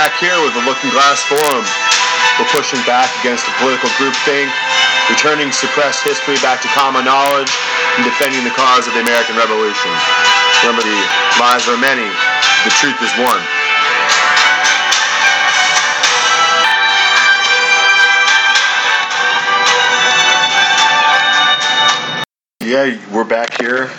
back here with the Looking Glass Forum. We're pushing back against the political groupthink, returning suppressed history back to common knowledge, and defending the cause of the American Revolution. Remember, the lies are many, the truth is one. Yeah, we're back here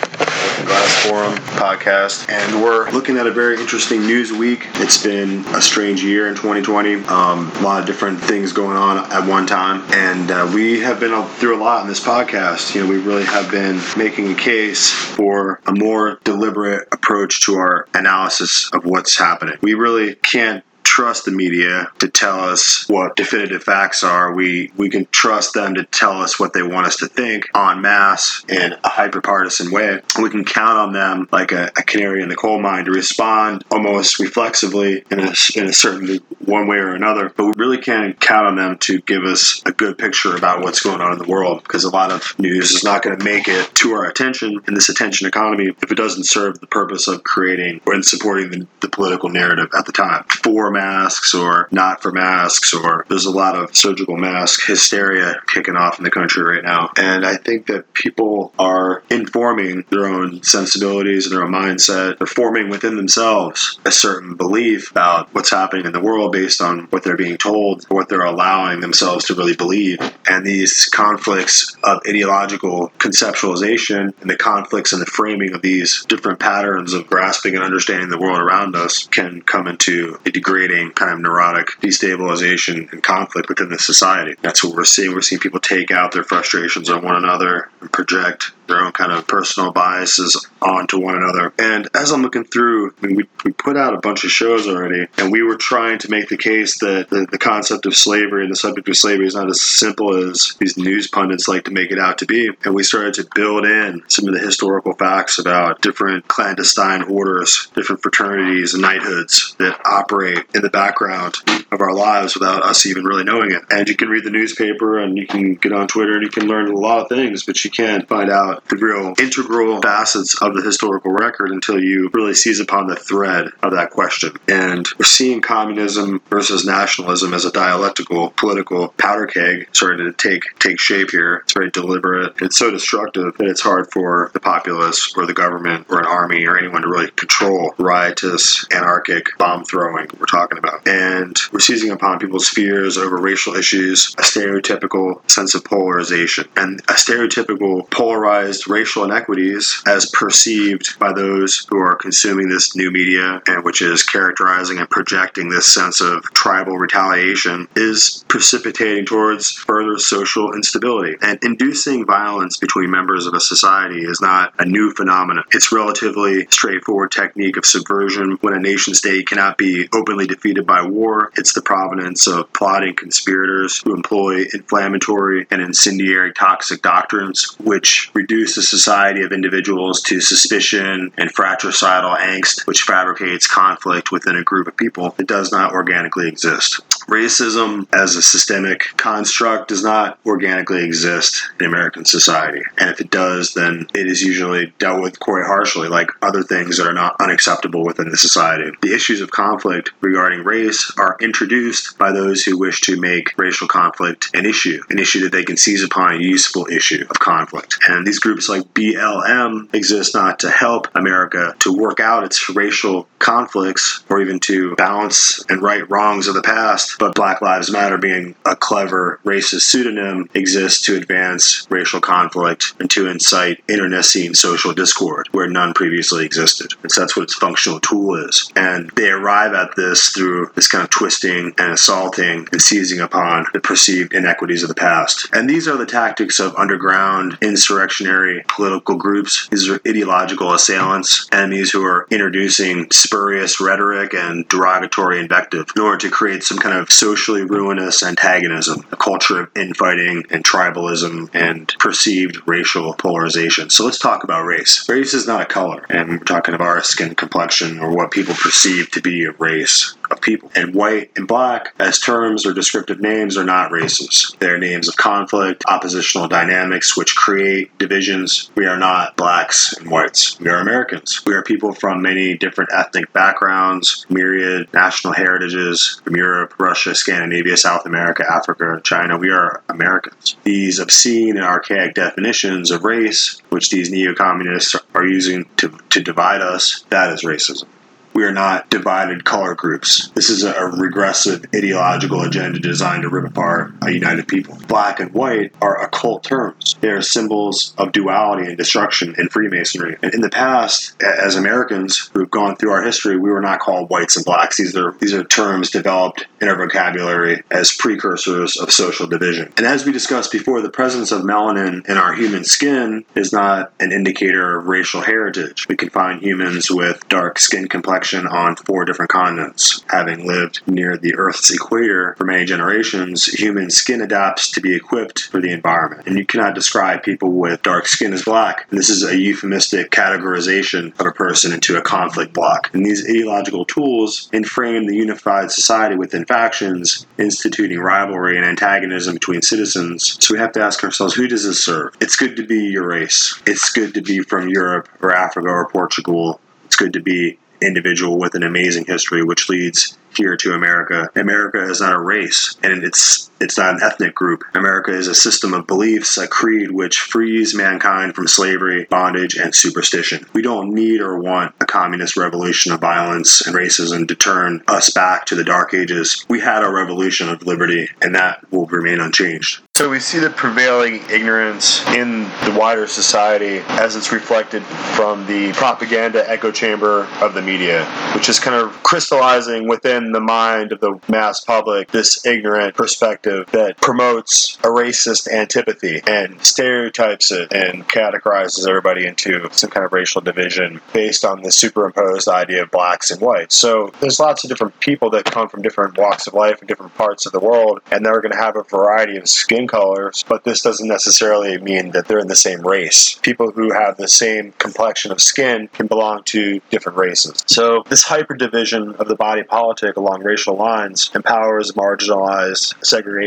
Forum podcast, and we're looking at a very interesting news week. It's been a strange year in 2020. Um, a lot of different things going on at one time, and uh, we have been through a lot in this podcast. You know, we really have been making a case for a more deliberate approach to our analysis of what's happening. We really can't trust the media to tell us what definitive facts are. We we can trust them to tell us what they want us to think en masse in a hyper partisan way. We can count on them like a, a, canary in the coal mine to respond almost reflexively in a, in a certain one way or another. But we really can't count on them to give us a good picture about what's going on in the world because a lot of news is not going to make it to our attention in this attention economy if it doesn't serve the purpose of creating and supporting the, the political narrative at the time. Format masks or not for masks, or there's a lot of surgical mask hysteria kicking off in the country right now. And I think that people are informing their own sensibilities and their own mindset. They're forming within themselves a certain belief about what's happening in the world based on what they're being told, what they're allowing themselves to really believe. And these conflicts of ideological conceptualization and the conflicts and the framing of these different patterns of grasping and understanding the world around us can come into a degrading kind of neurotic destabilization and conflict within the society. That's what we're seeing. We're seeing people take out their frustrations on one another and project their own kind of personal biases onto one another. And as I'm looking through, I mean, we, we put out a bunch of shows already, and we were trying to make the case that the, the concept of slavery and the subject of slavery is not as simple as these news pundits like to make it out to be. And we started to build in some of the historical facts about different clandestine orders, different fraternities and knighthoods that operate in the background of our lives without us even really knowing it. And you can read the newspaper and you can get on Twitter and you can learn a lot of things, but you can't find out the real integral facets of the historical record until you really seize upon the thread of that question. And we're seeing communism versus nationalism as a dialectical political powder keg starting to take take shape here. It's very deliberate. It's so destructive that it's hard for the populace or the government or an army or anyone to really control riotous, anarchic bomb throwing we're talking about. And we're seizing upon people's fears over racial issues, a stereotypical sense of polarization, and a stereotypical polarized racial inequities as perceived by those who are consuming this new media and which is characterizing and projecting this sense of tribal retaliation is precipitating towards further social instability. And inducing violence between members of a society is not a new phenomenon. It's relatively straightforward technique of subversion when a nation state cannot be openly defeated by war. It's the provenance of plotting conspirators who employ inflammatory and incendiary toxic doctrines, which reduce the society of individuals to suspicion and fratricidal angst, which fabricates conflict within a group of people that does not organically exist. Racism as a systemic construct does not organically exist in American society. And if it does, then it is usually dealt with quite harshly, like other things that are not unacceptable within the society. The issues of conflict regarding race are introduced by those who wish to make racial conflict an issue, an issue that they can seize upon a useful issue of conflict. And these groups like BLM exist not to help America to work out its racial conflicts or even to balance and right wrongs of the past, but Black Lives Matter being a clever racist pseudonym exists to advance racial conflict and to incite internecine social discord where none previously existed. And so that's what its functional tool is. And they arrive at this through this kind of twisting and assaulting and seizing upon the perceived inequities of the past. And these are the tactics of underground insurrectionary political groups. These are ideological assailants, enemies who are introducing spurious rhetoric and derogatory invective in order to create some kind of socially ruinous antagonism, a culture of infighting and tribalism and perceived racial polarization. So let's talk about race. Race is not a color, and we're talking about our skin complexion or what people perceive to be a race. Of people. And white and black, as terms or descriptive names, are not races. They're names of conflict, oppositional dynamics, which create divisions. We are not blacks and whites. We are Americans. We are people from many different ethnic backgrounds, myriad national heritages from Europe, Russia, Scandinavia, South America, Africa, China. We are Americans. These obscene and archaic definitions of race, which these neo communists are using to, to divide us, that is racism. We are not divided color groups. This is a regressive ideological agenda designed to rip apart a united people. Black and white are occult terms. They are symbols of duality and destruction in Freemasonry. And in the past, as Americans who've gone through our history, we were not called whites and blacks. These are these are terms developed in our vocabulary as precursors of social division. And as we discussed before, the presence of melanin in our human skin is not an indicator of racial heritage. We can find humans with dark skin complexion on four different continents. Having lived near the Earth's equator for many generations, human skin adapts to be equipped for the environment. And you cannot describe people with dark skin as black. And this is a euphemistic categorization of a person into a conflict block. And these ideological tools enframe the unified society within factions, instituting rivalry and antagonism between citizens. So we have to ask ourselves who does this serve? It's good to be your race. It's good to be from Europe or Africa or Portugal. It's good to be individual with an amazing history, which leads here to America. America is not a race, and it's it's not an ethnic group. America is a system of beliefs, a creed which frees mankind from slavery, bondage, and superstition. We don't need or want a communist revolution of violence and racism to turn us back to the dark ages. We had our revolution of liberty, and that will remain unchanged. So we see the prevailing ignorance in the wider society as it's reflected from the propaganda echo chamber of the media, which is kind of crystallizing within the mind of the mass public this ignorant perspective that promotes a racist antipathy and stereotypes it and categorizes everybody into some kind of racial division based on the superimposed idea of blacks and whites. So there's lots of different people that come from different walks of life and different parts of the world, and they're going to have a variety of skin colors, but this doesn't necessarily mean that they're in the same race. People who have the same complexion of skin can belong to different races. So this hyper division of the body politic along racial lines empowers marginalized, segregated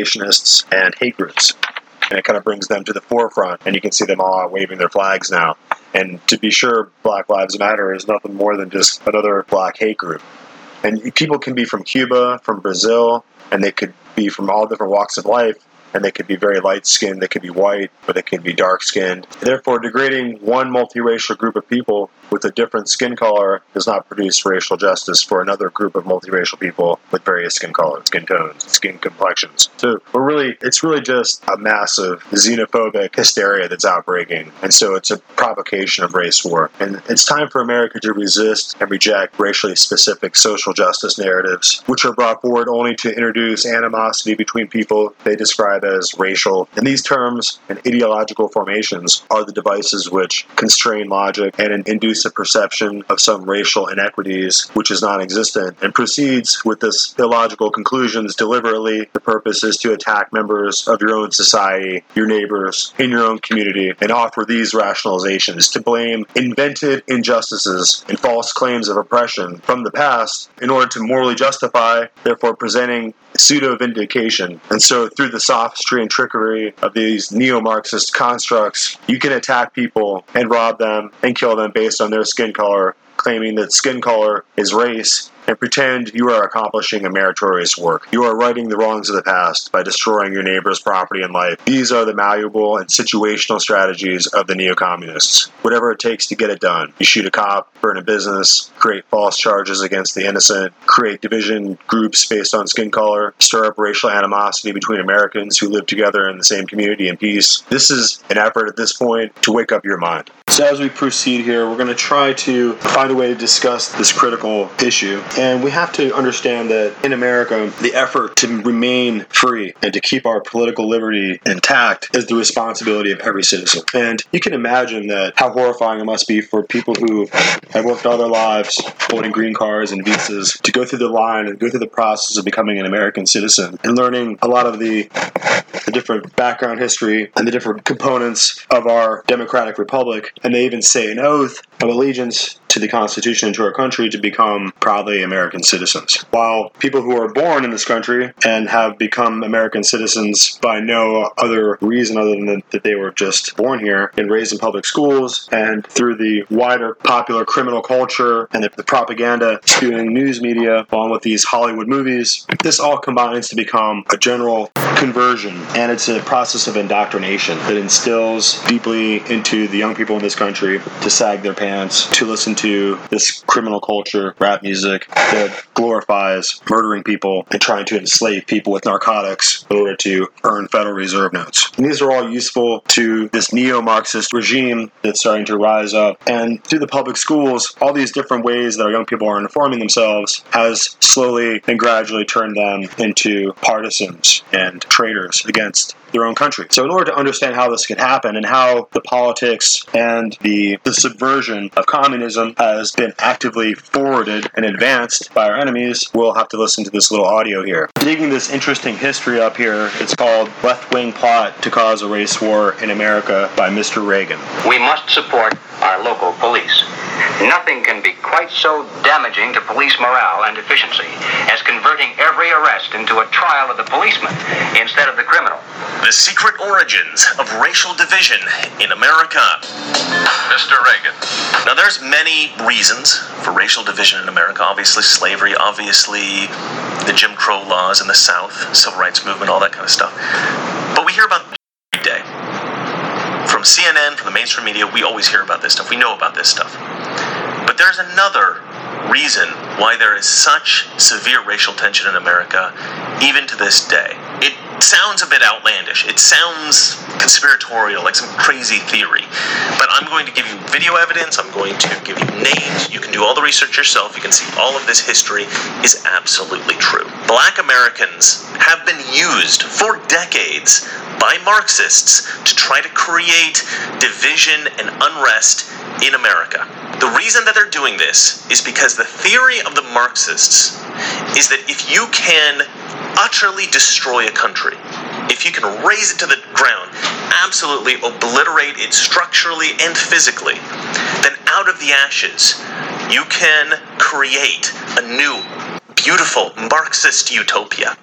and hate groups. And it kind of brings them to the forefront, and you can see them all waving their flags now. And to be sure, Black Lives Matter is nothing more than just another black hate group. And people can be from Cuba, from Brazil, and they could be from all different walks of life, and they could be very light skinned, they could be white, but they could be dark skinned. Therefore, degrading one multiracial group of people with a different skin color does not produce racial justice for another group of multiracial people with various skin colors, skin tones, skin complexions. So we're really, it's really just a massive xenophobic hysteria that's outbreaking. And so it's a provocation of race war. And it's time for America to resist and reject racially specific social justice narratives, which are brought forward only to introduce animosity between people they describe as racial. And these terms and ideological formations are the devices which constrain logic and induce a perception of some racial inequities which is non existent and proceeds with this illogical conclusions deliberately. The purpose is to attack members of your own society, your neighbors, in your own community, and offer these rationalizations to blame invented injustices and false claims of oppression from the past in order to morally justify, therefore presenting pseudo vindication. And so, through the sophistry and trickery of these neo Marxist constructs, you can attack people and rob them and kill them based on their skin color, claiming that skin color is race and pretend you are accomplishing a meritorious work. You are righting the wrongs of the past by destroying your neighbor's property and life. These are the malleable and situational strategies of the neo communists. Whatever it takes to get it done. You shoot a cop, burn a business, create false charges against the innocent, create division groups based on skin color, stir up racial animosity between Americans who live together in the same community in peace. This is an effort at this point to wake up your mind. So, as we proceed here, we're going to try to find a way to discuss this critical issue. And we have to understand that in America, the effort to remain free and to keep our political liberty intact is the responsibility of every citizen. And you can imagine that how horrifying it must be for people who have worked all their lives holding green cards and visas to go through the line and go through the process of becoming an American citizen and learning a lot of the, the different background history and the different components of our democratic republic and they even say an oath of allegiance to the Constitution and to our country to become proudly American citizens. While people who are born in this country and have become American citizens by no other reason other than that they were just born here and raised in public schools and through the wider popular criminal culture and the, the propaganda spewing news media along with these Hollywood movies, this all combines to become a general conversion and it's a process of indoctrination that instills deeply into the young people in this country to sag their pants, to listen to this criminal culture, rap music that glorifies murdering people and trying to enslave people with narcotics in order to earn Federal Reserve notes. And these are all useful to this neo Marxist regime that's starting to rise up. And through the public schools, all these different ways that our young people are informing themselves has slowly and gradually turned them into partisans and traitors against their own country. So, in order to understand how this can happen and how the politics and the, the subversion of communism has been actively forwarded and advanced by our enemies, we'll have to listen to this little audio here. Digging this interesting history up here, it's called Left Wing Plot to Cause a Race War in America by Mr. Reagan. We must support our local police. Nothing can be quite so damaging to police morale and efficiency as converting every arrest into a trial of the policeman instead of the criminal. The secret origins of racial division in America. Mr. Reagan. Now, there's many reasons for racial division in America. Obviously, slavery. Obviously, the Jim Crow laws in the South, civil rights movement, all that kind of stuff. But we hear about every day from CNN, from the mainstream media. We always hear about this stuff. We know about this stuff. But there's another reason why there is such severe racial tension in America, even to this day. It sounds a bit outlandish. It sounds conspiratorial, like some crazy theory. But I'm going to give you video evidence. I'm going to give you names. You can do all the research yourself. You can see all of this history is absolutely true. Black Americans have been used for decades by Marxists to try to create division and unrest in America. The reason that they're doing this is because the theory of the Marxists is that if you can utterly destroy a country, if you can raze it to the ground, absolutely obliterate it structurally and physically, then out of the ashes, you can create a new, beautiful Marxist utopia.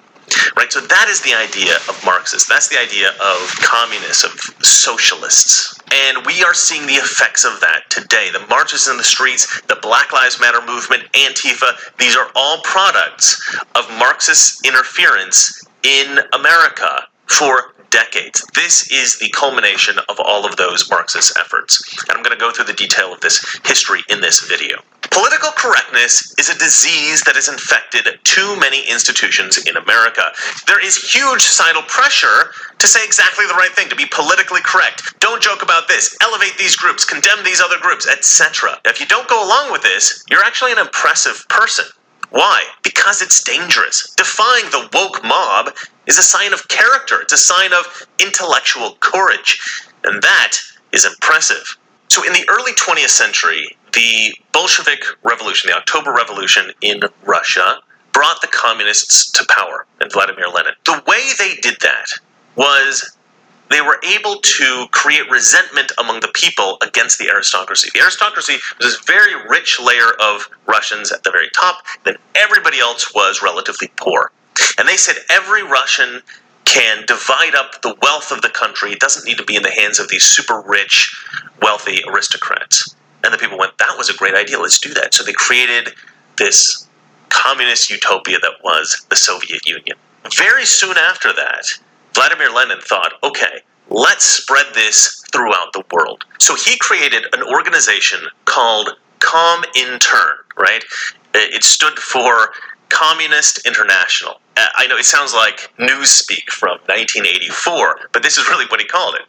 Right? So that is the idea of Marxists. That's the idea of communists, of socialists. And we are seeing the effects of that today. The marches in the streets, the Black Lives Matter movement, Antifa, these are all products of Marxist interference in America for decades. This is the culmination of all of those Marxist efforts. And I'm going to go through the detail of this history in this video. Political correctness is a disease that has infected too many institutions in America. There is huge societal pressure to say exactly the right thing, to be politically correct. Don't joke about this, elevate these groups, condemn these other groups, etc. If you don't go along with this, you're actually an impressive person. Why? Because it's dangerous. Defying the woke mob is a sign of character, it's a sign of intellectual courage. And that is impressive. So, in the early 20th century, the Bolshevik Revolution, the October Revolution in Russia, brought the communists to power and Vladimir Lenin. The way they did that was they were able to create resentment among the people against the aristocracy. The aristocracy was this very rich layer of Russians at the very top, then everybody else was relatively poor. And they said every Russian can divide up the wealth of the country. It doesn't need to be in the hands of these super rich, wealthy aristocrats. And the people went, that was a great idea, let's do that. So they created this communist utopia that was the Soviet Union. Very soon after that, Vladimir Lenin thought, okay, let's spread this throughout the world. So he created an organization called Comintern, right? It stood for Communist International. Uh, I know it sounds like newspeak from 1984, but this is really what he called it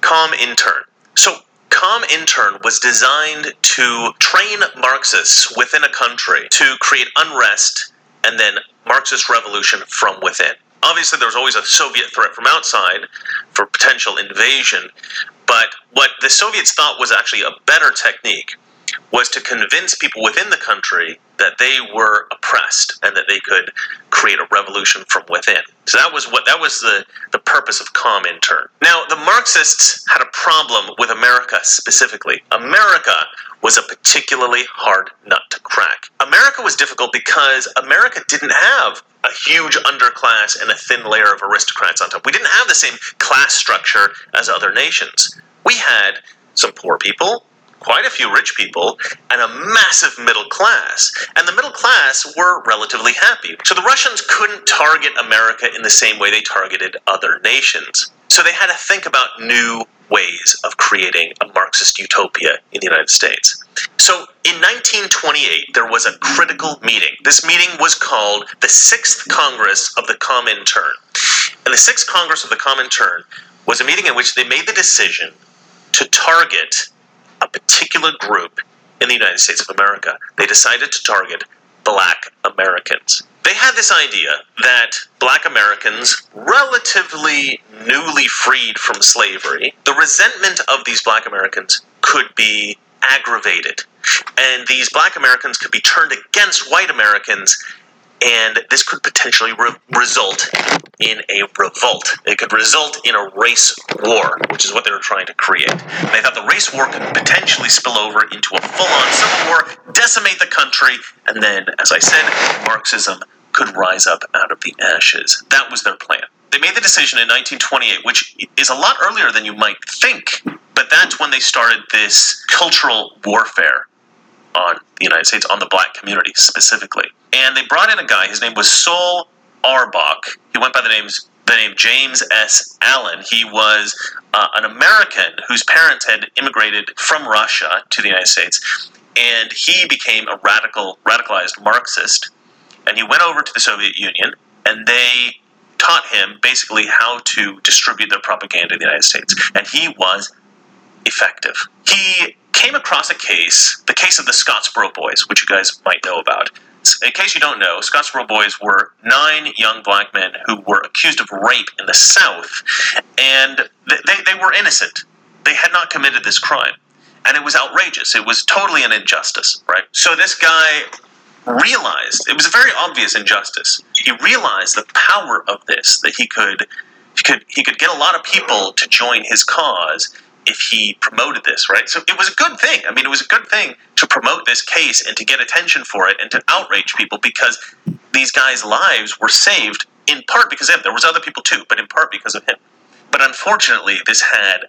Comintern. So Comintern was designed to train Marxists within a country to create unrest and then Marxist revolution from within. Obviously, there was always a Soviet threat from outside for potential invasion, but what the Soviets thought was actually a better technique was to convince people within the country that they were oppressed and that they could create a revolution from within. So that was what that was the, the purpose of Comintern. Now the Marxists had a problem with America specifically. America was a particularly hard nut to crack. America was difficult because America didn't have a huge underclass and a thin layer of aristocrats on top. We didn't have the same class structure as other nations. We had some poor people, quite a few rich people, and a massive middle class. And the middle class were relatively happy. So the Russians couldn't target America in the same way they targeted other nations. So they had to think about new ways of creating a Marxist utopia in the United States. So in 1928, there was a critical meeting. This meeting was called the Sixth Congress of the Comintern. And the Sixth Congress of the Comintern was a meeting in which they made the decision to target a particular group in the United States of America. They decided to target black Americans. They had this idea that black Americans, relatively newly freed from slavery, the resentment of these black Americans could be aggravated. And these black Americans could be turned against white Americans and this could potentially re- result in a revolt. It could result in a race war, which is what they were trying to create. And they thought the race war could potentially spill over into a full on civil war, decimate the country, and then, as I said, Marxism could rise up out of the ashes. That was their plan. They made the decision in 1928, which is a lot earlier than you might think, but that's when they started this cultural warfare on the United States, on the black community specifically. And they brought in a guy, his name was Sol Auerbach. He went by the names the name James S. Allen. He was uh, an American whose parents had immigrated from Russia to the United States, and he became a radical, radicalized Marxist. And he went over to the Soviet Union, and they taught him basically how to distribute their propaganda in the United States. And he was effective. He came across a case, the case of the Scottsboro Boys, which you guys might know about. In case you don't know, Scottsboro Boys were nine young black men who were accused of rape in the South, and they, they were innocent. They had not committed this crime. And it was outrageous. It was totally an injustice, right? So this guy realized it was a very obvious injustice. He realized the power of this, that he could he could he could get a lot of people to join his cause if he promoted this, right? So it was a good thing. I mean, it was a good thing to promote this case and to get attention for it and to outrage people because these guys' lives were saved in part because of him. There was other people too, but in part because of him. But unfortunately, this had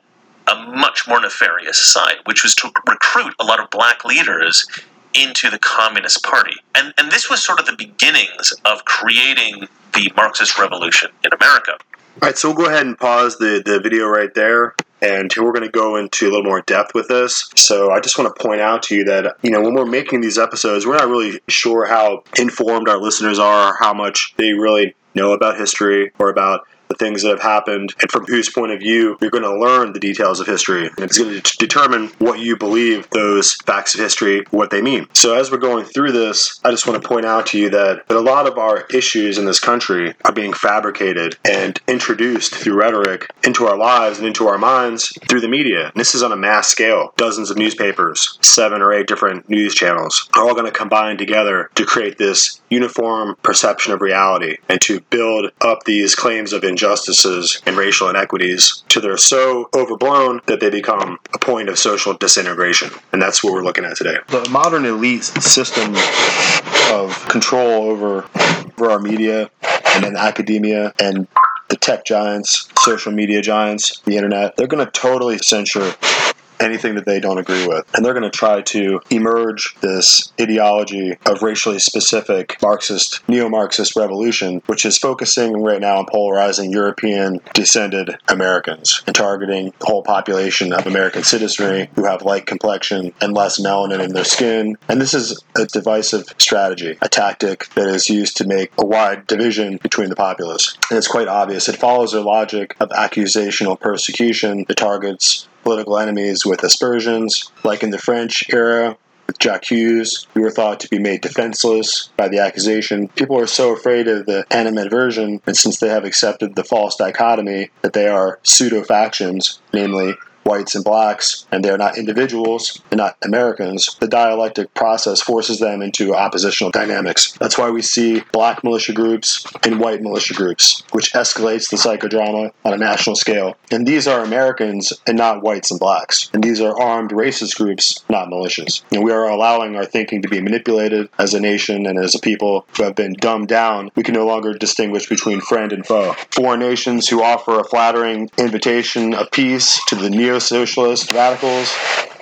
a much more nefarious side, which was to recruit a lot of black leaders into the Communist Party. And, and this was sort of the beginnings of creating the Marxist revolution in America. All right, so we'll go ahead and pause the, the video right there. And we're going to go into a little more depth with this. So I just want to point out to you that, you know, when we're making these episodes, we're not really sure how informed our listeners are, how much they really know about history or about the things that have happened, and from whose point of view you're going to learn the details of history. And it's going to determine what you believe those facts of history, what they mean. So as we're going through this, I just want to point out to you that, that a lot of our issues in this country are being fabricated and introduced through rhetoric into our lives and into our minds through the media. And this is on a mass scale. Dozens of newspapers, seven or eight different news channels are all going to combine together to create this uniform perception of reality and to build up these claims of injustices and racial inequities to they're so overblown that they become a point of social disintegration. And that's what we're looking at today. The modern elite system of control over, over our media and then academia and the tech giants, social media giants, the internet, they're going to totally censure anything that they don't agree with. And they're going to try to emerge this ideology of racially specific Marxist, neo Marxist revolution, which is focusing right now on polarizing European descended Americans and targeting the whole population of American citizenry who have light complexion and less melanin in their skin. And this is a divisive strategy, a tactic that is used to make a wide division between the populace. And it's quite obvious. It follows their logic of accusational persecution that targets political enemies with aspersions, like in the French era with Jacques Hughes, who were thought to be made defenseless by the accusation. People are so afraid of the animadversion, and since they have accepted the false dichotomy that they are pseudo factions, namely whites and blacks, and they're not individuals, they're not Americans, the dialectic process forces them into oppositional dynamics. That's why we see black militia groups and white militia groups, which escalates the psychodrama on a national scale. And these are Americans and not whites and blacks. And these are armed racist groups, not militias. And we are allowing our thinking to be manipulated as a nation and as a people who have been dumbed down. We can no longer distinguish between friend and foe. Foreign nations who offer a flattering invitation of peace to the neo socialist radicals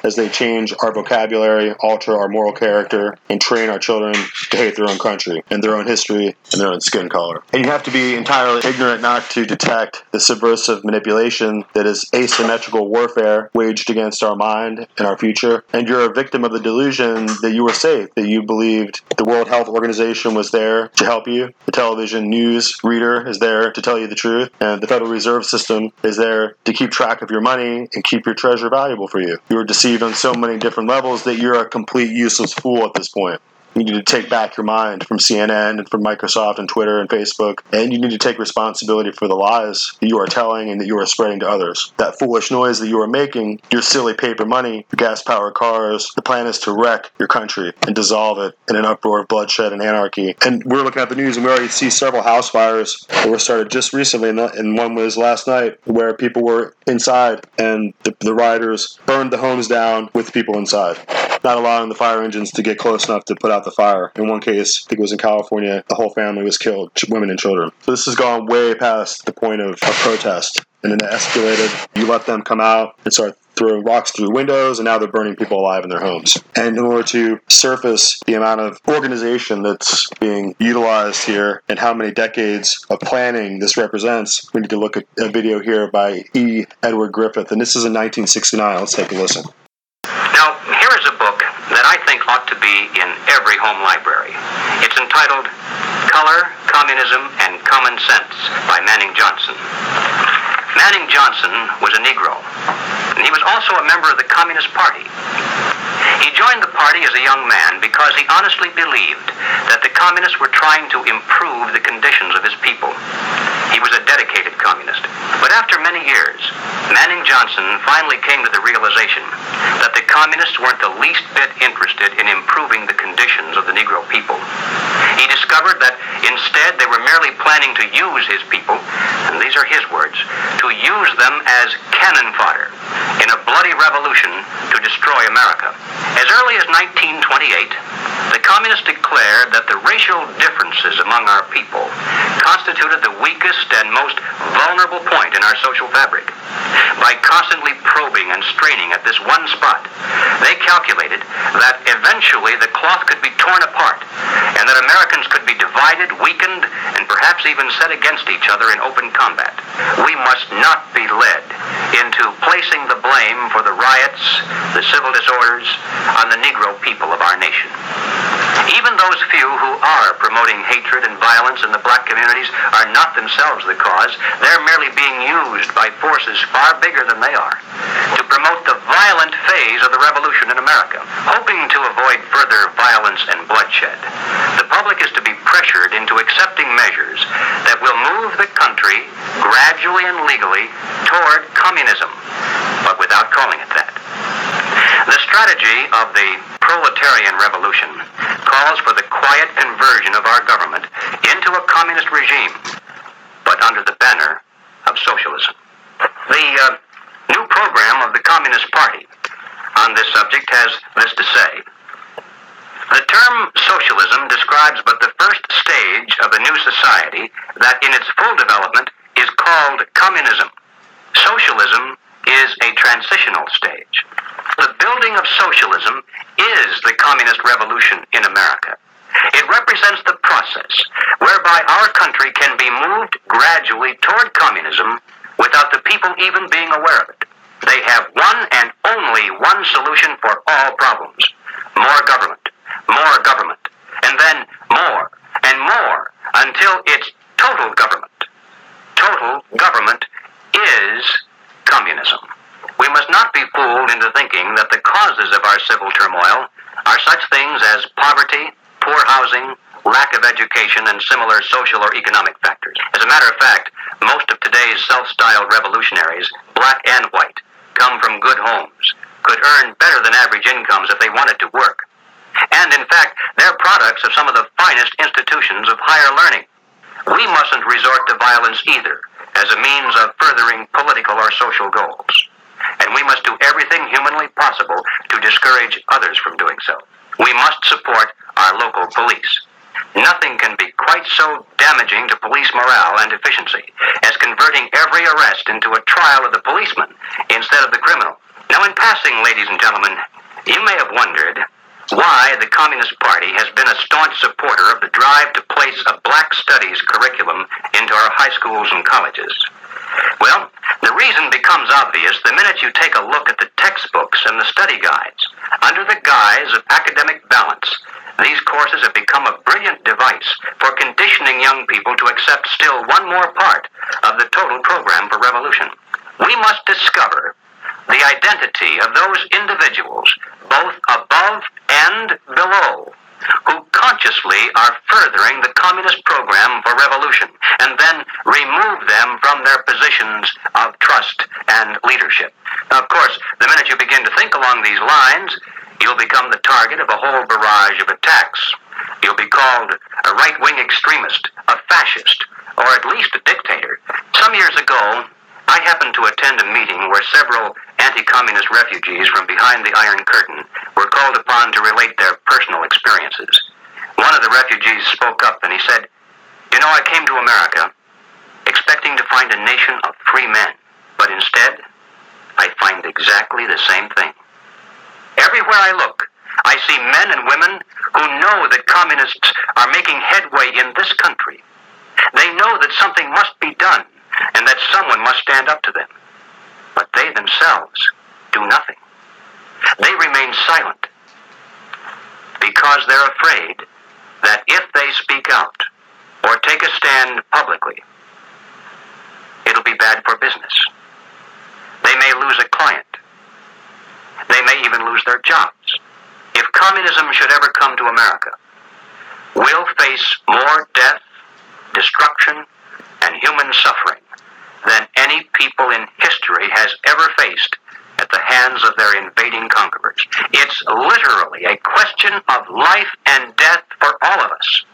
as they change our vocabulary, alter our moral character, and train our children to hate their own country and their own history and their own skin color. And you have to be entirely ignorant not to detect the subversive manipulation that is asymmetrical warfare waged against our mind and our future. And you're a victim of the delusion that you were safe, that you believed the World Health Organization was there to help you, the television news reader is there to tell you the truth, and the Federal Reserve System is there to keep track of your money and keep your treasure valuable for you. You were deceived on so many different levels that you're a complete useless fool at this point. You need to take back your mind from CNN and from Microsoft and Twitter and Facebook, and you need to take responsibility for the lies that you are telling and that you are spreading to others. That foolish noise that you are making, your silly paper money, your gas powered cars, the plan is to wreck your country and dissolve it in an uproar of bloodshed and anarchy. And we're looking at the news and we already see several house fires that were started just recently, and one was last night where people were inside and the, the rioters burned the homes down with people inside, not allowing the fire engines to get close enough to put out the fire. In one case, I think it was in California, the whole family was killed, women and children. So this has gone way past the point of, of protest. And then it escalated. You let them come out and start throwing rocks through windows, and now they're burning people alive in their homes. And in order to surface the amount of organization that's being utilized here and how many decades of planning this represents, we need to look at a video here by E. Edward Griffith. And this is in 1969. Let's take a listen. Now, here is a book that I think ought to be in every home library. It's entitled Color, Communism, and Common Sense by Manning Johnson. Manning Johnson was a Negro, and he was also a member of the Communist Party. He joined the party as a young man because he honestly believed that the communists were trying to improve the conditions of his people. He was a dedicated communist. But after many years, Manning Johnson finally came to the realization that the communists weren't the least bit interested in improving the conditions of the Negro people. He discovered that instead they were merely planning to use his people, and these are his words, to use them as cannon fodder in a bloody revolution to destroy America. As early as 1928, the communists declared that the racial differences among our people constituted the weakest and most vulnerable point in our social fabric. By constantly probing and straining at this one spot, they calculated that eventually the cloth could be torn apart and that Americans could be divided, weakened, and perhaps even set against each other in open combat. We must not be led into placing the blame for the riots, the civil disorders, on the Negro people of our nation. Even those few who are promoting hatred and violence in the black communities are not themselves the cause. They're merely being used by forces far bigger than they are to promote the violent phase of the revolution in America. Hoping to avoid further violence and bloodshed, the public is to be pressured into accepting measures that will move the country gradually and legally toward communism, but without calling it that. The strategy of the proletarian revolution calls for the quiet conversion of our government into a communist regime, but under the banner of socialism. The uh, new program of the Communist Party on this subject has this to say. The term socialism describes but the first stage of a new society that in its full development is called communism. Socialism is a transitional stage. The building of socialism is the communist revolution in America. It represents the process whereby our country can be moved gradually toward communism without the people even being aware of it. They have one and only one solution for all problems more government, more government, and then more and more until it's total government. Total government is communism. We must not be fooled into thinking that the causes of our civil turmoil are such things as poverty, poor housing, lack of education, and similar social or economic factors. As a matter of fact, most of today's self-styled revolutionaries, black and white, come from good homes, could earn better than average incomes if they wanted to work. And in fact, they're products of some of the finest institutions of higher learning. We mustn't resort to violence either as a means of furthering political or social goals. And we must do everything humanly possible to discourage others from doing so. We must support our local police. Nothing can be quite so damaging to police morale and efficiency as converting every arrest into a trial of the policeman instead of the criminal. Now, in passing, ladies and gentlemen, you may have wondered why the Communist Party has been a staunch supporter of the drive to place a black studies curriculum into our high schools and colleges. Well, the reason becomes obvious the minute you take a look at the textbooks and the study guides. Under the guise of academic balance, these courses have become a brilliant device for conditioning young people to accept still one more part of the total program for revolution. We must discover the identity of those individuals, both above and below, who consciously are furthering the communist program for revolution and then remove them from their positions of trust and leadership. Now, of course, the minute you begin to think along these lines, you'll become the target of a whole barrage of attacks. You'll be called a right wing extremist, a fascist, or at least a dictator. Some years ago, I happened to attend a meeting where several anti communist refugees from behind the Iron Curtain were called upon to relate their personal experiences. One of the refugees spoke up and he said, You know, I came to America expecting to find a nation of free men, but instead, I find exactly the same thing. Everywhere I look, I see men and women who know that communists are making headway in this country. They know that something must be done and that someone must stand up to them. But they themselves do nothing. They remain silent because they're afraid that if they speak out or take a stand publicly, it'll be bad for business. They may lose a client. They may even lose their jobs. If communism should ever come to America, we'll face more death, destruction, and human suffering than any people in history has ever faced at the hands of their invading conquerors. It's literally a question of life and death for all of us.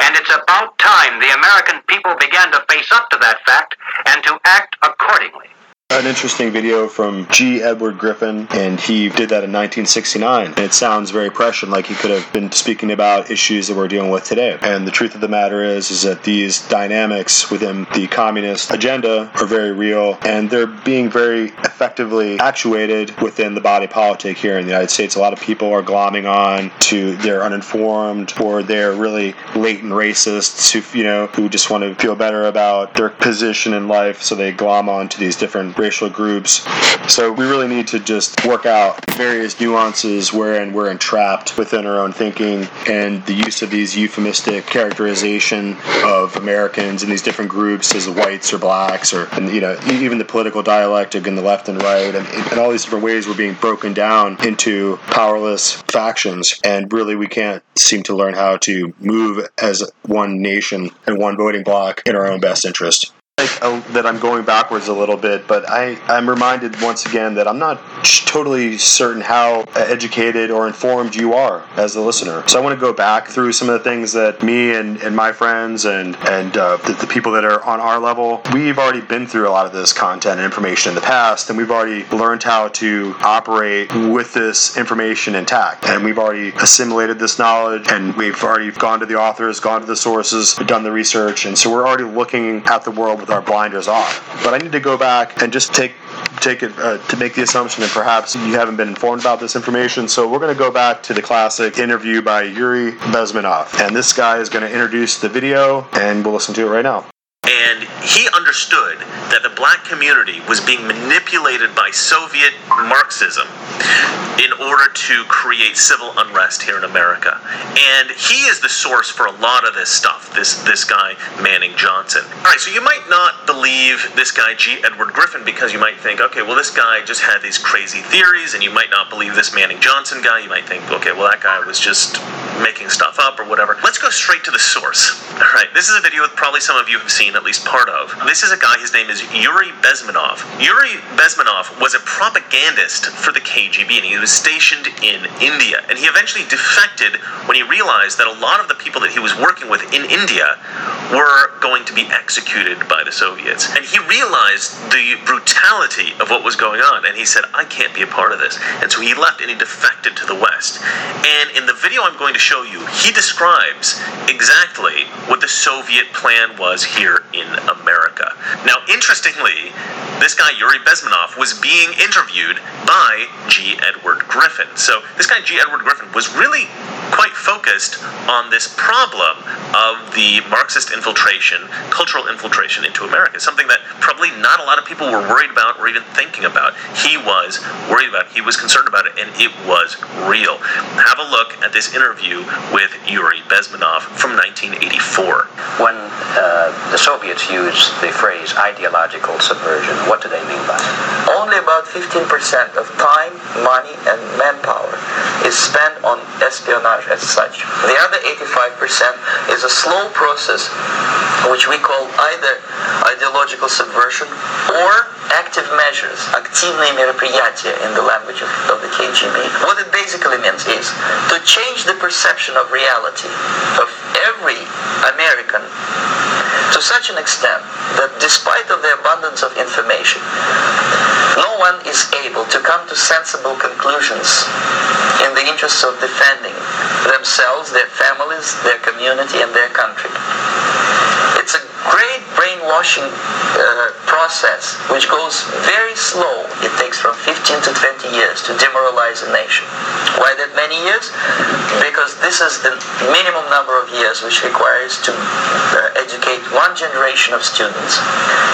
And it's about time the American people began to face up to that fact and to act accordingly. An interesting video from G. Edward Griffin, and he did that in 1969. And it sounds very prescient, like he could have been speaking about issues that we're dealing with today. And the truth of the matter is, is that these dynamics within the communist agenda are very real, and they're being very effectively actuated within the body politic here in the United States. A lot of people are glomming on to they're uninformed or they're really latent racists who you know who just want to feel better about their position in life, so they glom on to these different racial groups. So we really need to just work out various nuances wherein we're entrapped within our own thinking and the use of these euphemistic characterization of Americans in these different groups as whites or blacks or and, you know even the political dialectic in the left and right and, and all these different ways we're being broken down into powerless factions and really we can't seem to learn how to move as one nation and one voting bloc in our own best interest like uh, that I'm going backwards a little bit, but I, I'm reminded once again that I'm not totally certain how educated or informed you are as a listener. So I want to go back through some of the things that me and, and my friends and and uh, the, the people that are on our level, we've already been through a lot of this content and information in the past, and we've already learned how to operate with this information intact, and we've already assimilated this knowledge, and we've already gone to the authors, gone to the sources, done the research, and so we're already looking at the world with our blinders off. But I need to go back and just take take it uh, to make the assumption that perhaps you haven't been informed about this information. So we're going to go back to the classic interview by Yuri Bezmenov, and this guy is going to introduce the video, and we'll listen to it right now. And he understood that the black community was being manipulated by Soviet Marxism in order to create civil unrest here in America. And he is the source for a lot of this stuff, this this guy Manning Johnson. All right, so you might not believe this guy G. Edward Griffin because you might think, okay, well this guy just had these crazy theories and you might not believe this Manning Johnson guy. You might think, okay, well that guy was just making stuff up or whatever. Let's go straight to the source. All right, this is a video that probably some of you have seen at least part of. This is a guy, his name is Yuri Bezmenov. Yuri Bezmenov was a propagandist for the KGB and he was stationed in India. And he eventually defected when he realized that a lot of the people that he was working with in India were going to be executed by the Soviets. And he realized the brutality of what was going on and he said, I can't be a part of this. And so he left and he defected to the West. And in the video I'm going to show you, he describes exactly what the Soviet plan was here in America. Now, interestingly, this guy, Yuri Bezmenov, was being interviewed by G. Edward Griffin. So this guy, G. Edward Griffin, was really quite focused on this problem of the Marxist infiltration, cultural infiltration into America, something that probably not a lot of people were worried about or even thinking about. He was worried about it, he was concerned about it, and it was real. Have a look at this interview with Yuri Bezmenov from 1984. When uh, the Soviets used the phrase ideological subversion, what do they mean by it? Only about 15% of time, money, and manpower is spent on espionage as such. The other 85% is a slow process which we call either ideological subversion or active measures, активные мероприятия in the language of, of the KGB. What it basically means is to change the perception of reality of every American to such an extent that despite of the abundance of information, no one is able to come to sensible conclusions in the interests of defending themselves, their families, their community, and their country. It's a great brainwashing uh, process which goes very slow. It takes from 15 to 20 years to demoralize a nation. Why that many years? Because this is the minimum number of years which requires to uh, educate one generation of students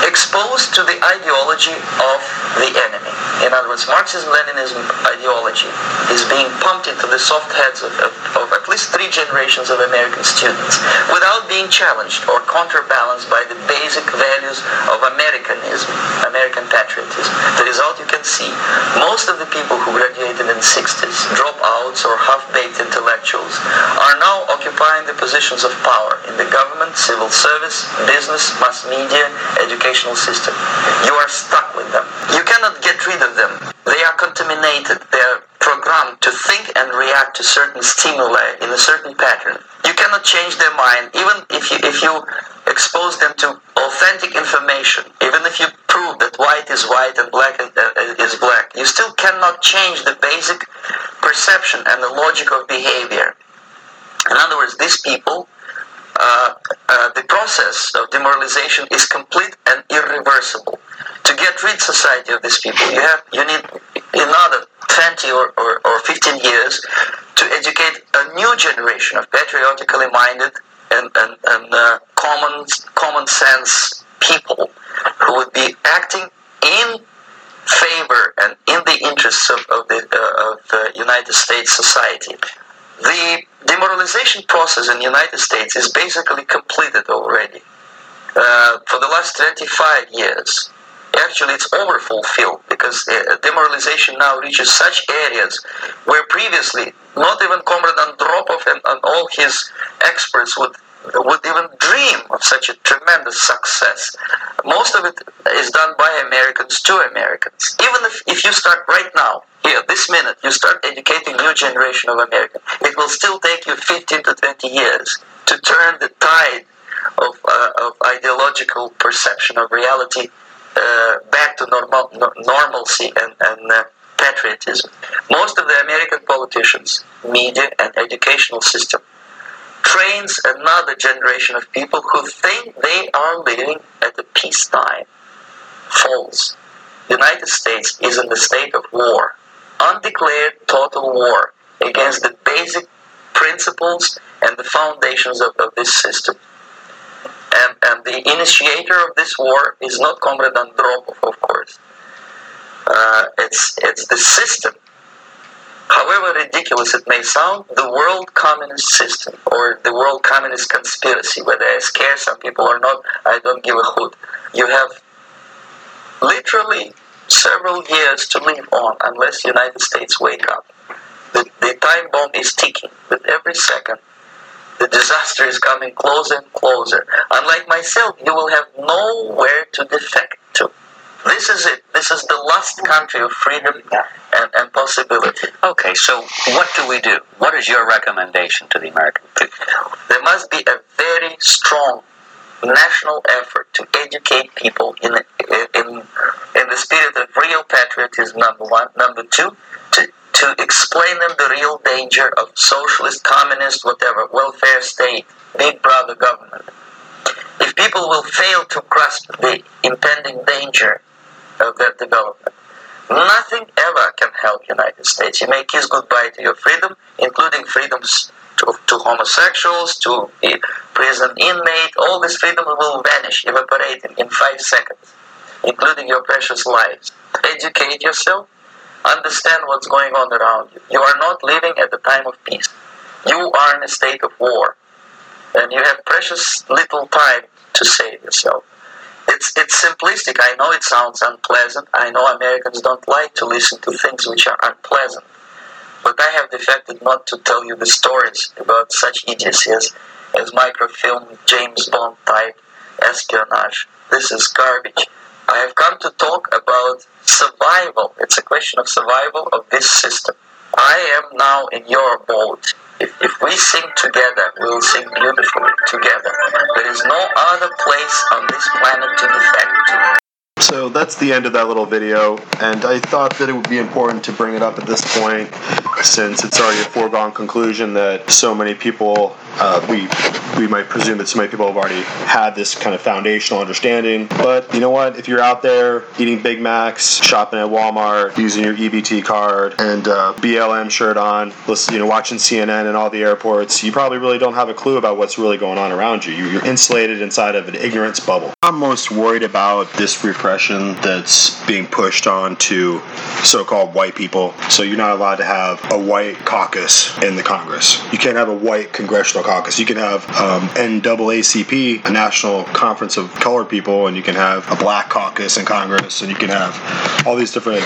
exposed to the ideology of the enemy. In other words, Marxism-Leninism ideology is being pumped into the soft heads of, of, of at least three generations of American students without being challenged or counterbalanced by the basic values of Americanism, American patriotism. The result you can see, most of the people who graduated in the 60s, dropouts or half-baked intellectuals, are now occupying the positions of power in the government, civil service, business, mass media, educational system. You are stuck with them. You cannot get rid of them. They are contaminated. They are programmed to think and react to certain stimuli in a certain pattern. You cannot change their mind, even if you if you expose them to authentic information, even if you prove that white is white and black is, uh, black, you still cannot change the basic perception and the logic of behavior. In other words, these people, uh, uh, the process of demoralization is complete and irreversible. To get rid society of these people, you have you need another 20 or, or, or 15 years to educate a new generation of patriotically minded and, and, and uh, common common sense people who would be acting in favor and in the interests of, of the uh, of the United States society. The demoralization process in the United States is basically completed already. Uh, for the last 25 years, actually it's overfulfilled because uh, demoralization now reaches such areas where previously not even Comrade Andropov and, and all his experts would would even dream of such a tremendous success. Most of it is done by Americans to Americans. Even if, if you start right now, here, this minute, you start educating new generation of Americans, it will still take you 15 to 20 years to turn the tide of, uh, of ideological perception of reality back to normal, no, normalcy and, and uh, patriotism. Most of the American politicians, media, and educational system trains another generation of people who think they are living at a peacetime. False. The United States is in the state of war, undeclared total war against the basic principles and the foundations of, of this system. And, and the initiator of this war is not Comrade Andropov, of course. Uh, it's, it's the system However ridiculous it may sound, the world communist system or the world communist conspiracy, whether I scare some people or not, I don't give a hoot. You have literally several years to live on unless the United States wake up. The, the time bomb is ticking. With every second, the disaster is coming closer and closer. Unlike myself, you will have nowhere to defect to. This is it. This is the last country of freedom and, and possibility. Okay, so what do we do? What is your recommendation to the American people? There must be a very strong national effort to educate people in, in, in the spirit of real patriotism, number one. Number two, to, to explain them the real danger of socialist, communist, whatever, welfare state, big brother government. If people will fail to grasp the impending danger of that development, nothing ever can help United States. You may kiss goodbye to your freedom, including freedoms to, to homosexuals, to eh, prison inmate. All these freedoms will vanish, evaporate in five seconds, including your precious lives. Educate yourself. Understand what's going on around you. You are not living at the time of peace. You are in a state of war. And you have precious little time to save yourself. It's, it's simplistic. I know it sounds unpleasant. I know Americans don't like to listen to things which are unpleasant. But I have defected not to tell you the stories about such idiocy as, as microfilm, James Bond type, espionage. This is garbage. I have come to talk about survival. It's a question of survival of this system. I am now in your boat. If, if we sing together, we will sing beautifully together. There is no other place on this planet to defect to. So that's the end of that little video, and I thought that it would be important to bring it up at this point since it's already a foregone conclusion that so many people, uh, we we might presume that so many people have already had this kind of foundational understanding. But you know what? If you're out there eating Big Macs, shopping at Walmart, using your EBT card and uh, BLM shirt on, listen, you know, watching CNN in all the airports, you probably really don't have a clue about what's really going on around you. You're insulated inside of an ignorance bubble. I'm most worried about this repression that's being pushed on to so-called white people. So you're not allowed to have a white caucus in the Congress. You can't have a white congressional caucus. You can have um, NAACP, a national conference of colored people, and you can have a black caucus in Congress, and you can have all these different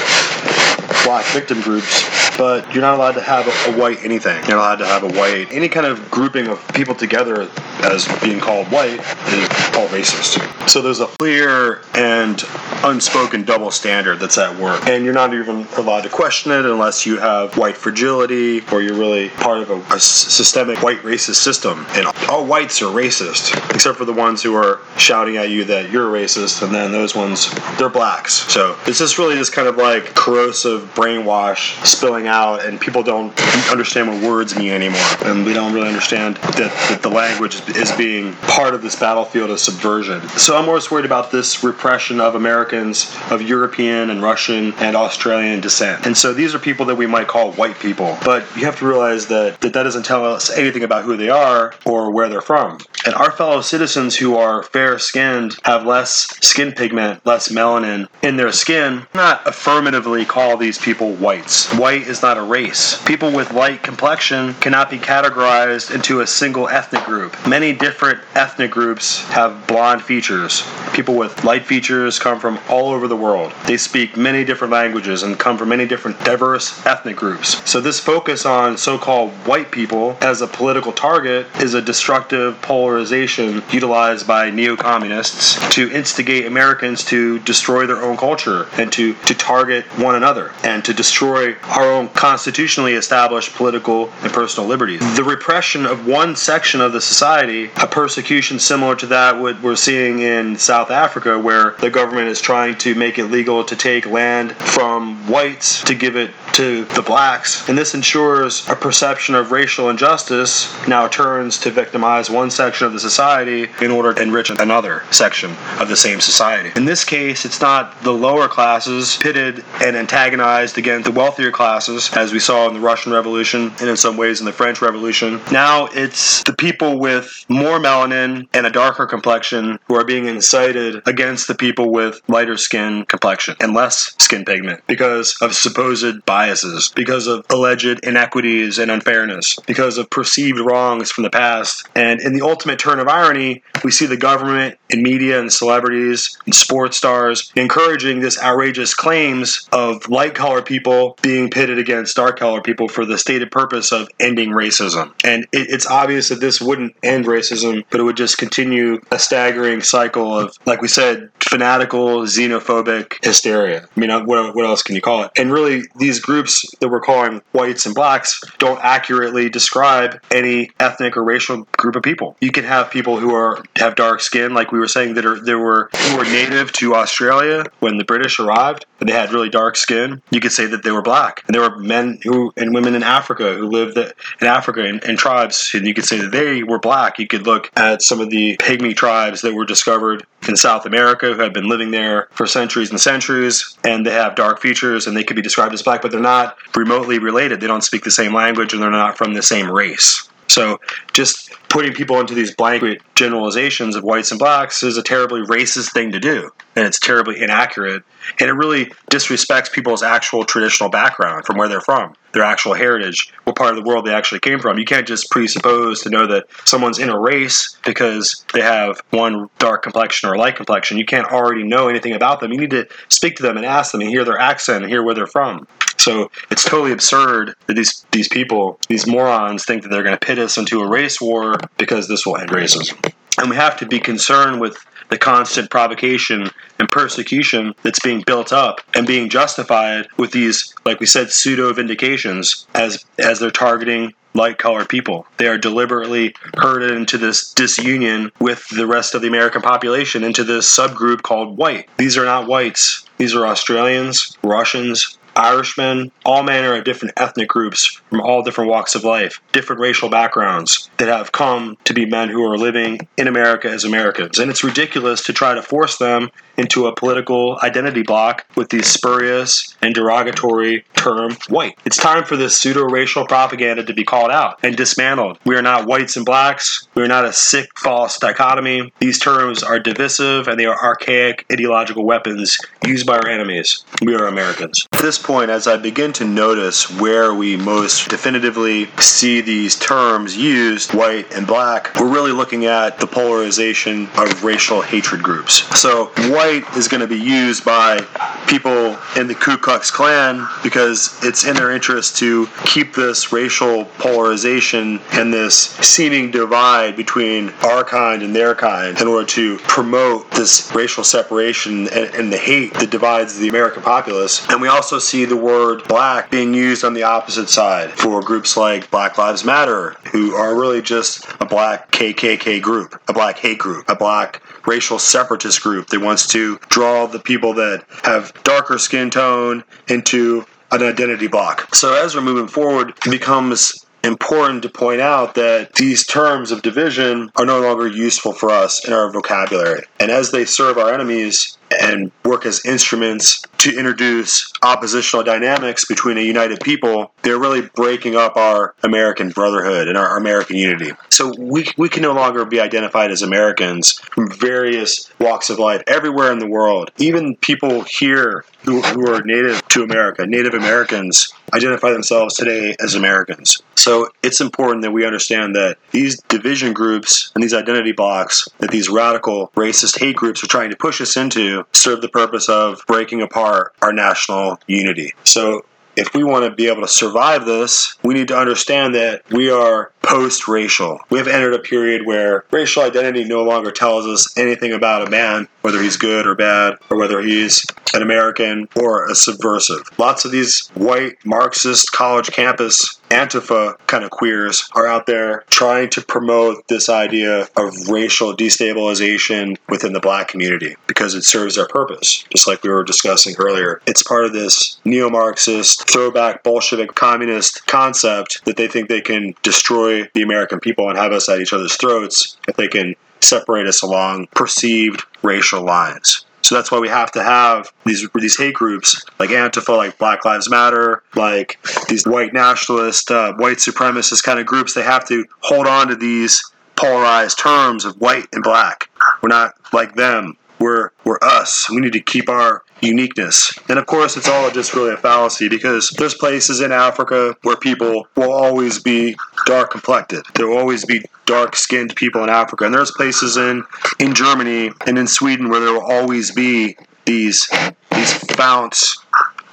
black victim groups, but you're not allowed to have a, white anything. You're not allowed to have a white any kind of grouping of people together as being called white is called racist. So there's a clear and unspoken double standard that's at work, and you're not even allowed to question it unless you have white fragility or you're really part of a, a systemic white racist system. And all whites are racist, except for the ones who are shouting at you that you're racist, and then those ones they're blacks. So it's just really this kind of like corrosive brainwash spilling out, and people don't understand what words mean anymore, and we don't really understand that, that the language is being part of this battlefield of subversion. So I'm most worried about this repression of Americans of European and Russian and Australian descent. And so these are people that we might call white people, but you have to realize that that, that doesn't tell us anything about who they are or where they're from. And our fellow citizens who are fair skinned have less skin pigment, less melanin in their skin, not affirmatively call these people whites. White is not a race. People with light complexion cannot be categorized into a single ethnic group. Many different ethnic groups have blonde features. People with light features come from all over the world. They speak many different languages and come from many different diverse ethnic groups. So this focus on so-called white people as a political target is a destructive polarization utilized by neo-communists to instigate Americans to destroy their own culture and to, to target one another and to destroy our own constitutionally established political and personal liberties. The repression of one section of the society, a persecution similar to that what we're seeing in South Africa, where the government is trying to make it legal to take land from whites to give it to the blacks. And this ensures a perception of racial injustice now turns to victimize one section of the society in order to enrich another section of the same society. In this case, it's not the lower classes pitted and antagonized against the wealthier classes, as we saw in the Russian Revolution and in some ways in the French Revolution. Now it's the people with more melanin and a darker complexion who are being incited against the people with lighter skin complexion and less skin pigment because of supposed biases, because of alleged inequities and unfairness, because of perceived wrongs from the past. And in the ultimate turn of irony, we see the government and media and celebrities and sports stars encouraging this outrageous claims of light colored people being pitted against dark colored people for the stated purpose of ending racism. And it, it's obvious that this wouldn't end racism, but it would just continue a staggering cycle of, like we said, fanatical, xenophobic hysteria. I mean, uh, what, what else can you call it? And really, these groups that we're calling whites and blacks don't accurately describe any ethnic or racial group of people. You can have people who are have dark skin, like we were saying, that are there were who were native to Australia when the British arrived, and they had really dark skin. You could say that they were black, and there were men who and women in Africa who lived in Africa in, in tribes, and you could say that they were black. You could look at some of the pygmy tribes that were discovered in South America who had been living there for centuries and centuries, and they have dark features, and they could be described as black, but they're not remotely related. They don't speak the same language, and they're not from the same race. So just putting people into these blanket generalizations of whites and blacks is a terribly racist thing to do, and it's terribly inaccurate, and it really disrespects people's actual traditional background from where they're from, their actual heritage, what part of the world they actually came from. You can't just presuppose to know that someone's in a race because they have one dark complexion or light complexion. You can't already know anything about them. You need to speak to them and ask them and hear their accent and hear where they're from. So it's totally absurd that these these people, these morons, think that they're going to pit us into a race war because this will end racism. And we have to be concerned with the constant provocation and persecution that's being built up and being justified with these, like we said, pseudo vindications as as they're targeting light colored people. They are deliberately herded into this disunion with the rest of the American population, into this subgroup called white. These are not whites. These are Australians, Russians, Irishmen, all manner of different ethnic groups from all different walks of life, different racial backgrounds that have come to be men who are living in America as Americans. And it's ridiculous to try to force them into a political identity block with the spurious and derogatory term white. It's time for this pseudo racial propaganda to be called out and dismantled. We are not whites and blacks. We are not a sick, false dichotomy. These terms are divisive and they are archaic ideological weapons used by our enemies. We are Americans. At this point, as I begin to notice where we most definitively see these terms used, white and black, we're really looking at the polarization of racial hatred groups. So, white is going to be used by people in the Ku Klux Klan because it's in their interest to keep this racial polarization and this seeming divide between our kind and their kind in order to promote this racial separation and, and the hate that divides the American populace. And we also see the word black being used on the opposite side for groups like Black Lives Matter, who are really just a black KKK group, a black hate group, a black racial separatist group that wants to draw the people that have darker skin tone into an identity block. So as we're moving forward, it becomes important to point out that these terms of division are no longer useful for us in our vocabulary. And as they serve our enemies, and work as instruments to introduce oppositional dynamics between a united people, they're really breaking up our American brotherhood and our American unity. So we, we can no longer be identified as Americans from various walks of life everywhere in the world. Even people here who, who are native to America, Native Americans, identify themselves today as Americans. So it's important that we understand that these division groups and these identity blocks that these radical racist hate groups are trying to push us into serve the purpose of breaking apart our national unity. So if we want to be able to survive this, we need to understand that we are post racial. We have entered a period where racial identity no longer tells us anything about a man, whether he's good or bad, or whether he's an American or a subversive. Lots of these white Marxist college campus Antifa kind of queers are out there trying to promote this idea of racial destabilization within the black community because it serves their purpose, just like we were discussing earlier. It's part of this neo Marxist, throwback Bolshevik communist concept that they think they can destroy the American people and have us at each other's throats if they can separate us along perceived racial lines. So that's why we have to have these these hate groups like Antifa, like Black Lives Matter, like these white nationalist, uh, white supremacist kind of groups. They have to hold on to these polarized terms of white and black. We're not like them. We're we're us. We need to keep our uniqueness. And of course, it's all just really a fallacy because there's places in Africa where people will always be dark complected. There will always be dark skinned people in Africa. And there's places in, in Germany and in Sweden where there will always be these, these founts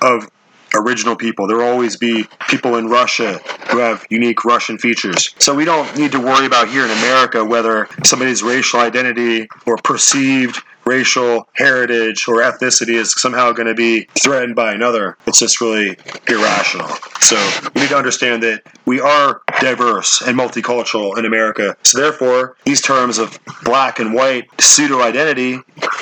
of original people. There will always be people in Russia who have unique Russian features. So we don't need to worry about here in America whether somebody's racial identity or perceived racial heritage or ethnicity is somehow going to be threatened by another. It's just really irrational. So we need to understand that we are diverse and multicultural in America. So therefore, these terms of black and white pseudo identity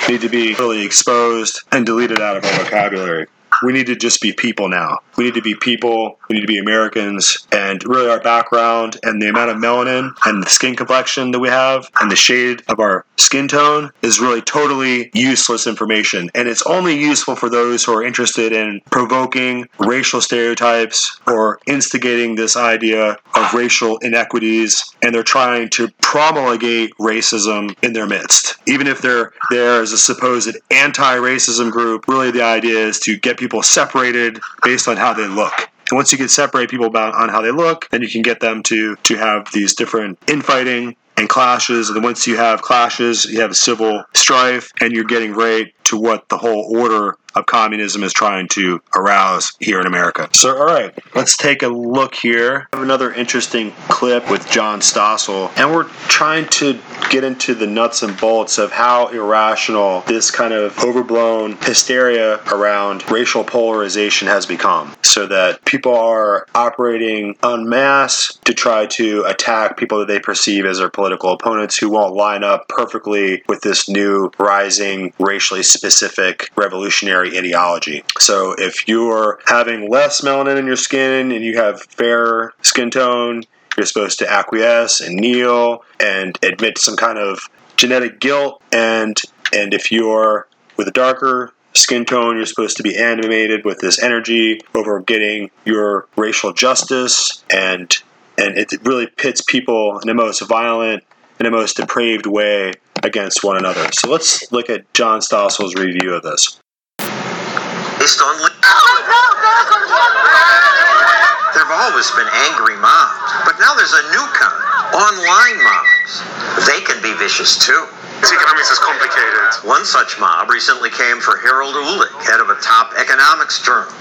need to be really exposed and deleted out of our vocabulary we need to just be people now. We need to be people. We need to be Americans. And really, our background and the amount of melanin and the skin complexion that we have and the shade of our skin tone is really totally useless information. And it's only useful for those who are interested in provoking racial stereotypes or instigating this idea of racial inequities. And they're trying to promulgate racism in their midst. Even if they're there as a supposed anti racism group, really the idea is to get people separated based on how they look. And once you can separate people about on how they look, then you can get them to to have these different infighting and clashes. And once you have clashes, you have civil strife, and you're getting right to what the whole order of communism is trying to arouse here in America. So, all right, let's take a look here. I have another interesting clip with John Stossel, and we're trying to get into the nuts and bolts of how irrational this kind of overblown hysteria around racial polarization has become. So that people are operating en masse to try to attack people that they perceive as their political opponents who won't line up perfectly with this new rising racially specific revolutionary ideology. So if you're having less melanin in your skin and you have fair skin tone, you're supposed to acquiesce and kneel and admit some kind of genetic guilt. And and if you're with a darker skin tone, you're supposed to be animated with this energy over getting your racial justice and and it really pits people in the most violent in the most depraved way against one another. So let's look at John Stossel's review of this. Based on there have always been angry mobs, but now there's a new kind, online mobs. They can be vicious too. Economics is complicated. One such mob recently came for Harald Uhlig, head of a top economics journal.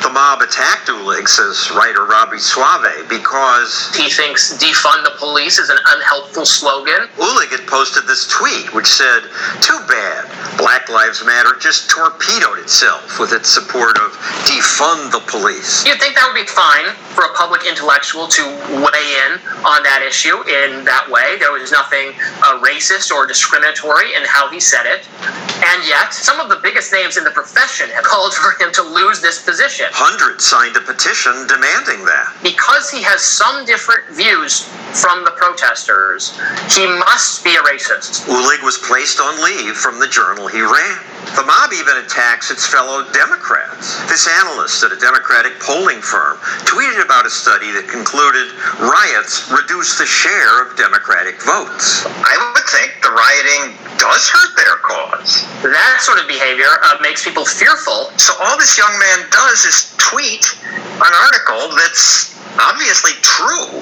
The mob attacked Uhlig, says writer Robby Soave, because he thinks defund the police is an unhelpful slogan. Uhlig had posted this tweet which said, Too bad. Black Lives Matter just torpedoed itself with its support of defund the police. You'd think that would be fine for a public intellectual to weigh in on that issue in that way. There was nothing uh, racist or discriminatory discriminatory in how he said it. And yet, some of the biggest names in the profession have called for him to lose this position. Hundreds signed a petition demanding that. Because he has some different views from the protesters, he must be a racist. Uhlig was placed on leave from the journal he ran. The mob even attacks its fellow Democrats. This analyst at a Democratic polling firm tweeted about a study that concluded riots reduce the share of Democratic votes. I would think the rioting does hurt their cause. That sort of behavior uh, makes people fearful. So all this young man does is tweet an article that's obviously true,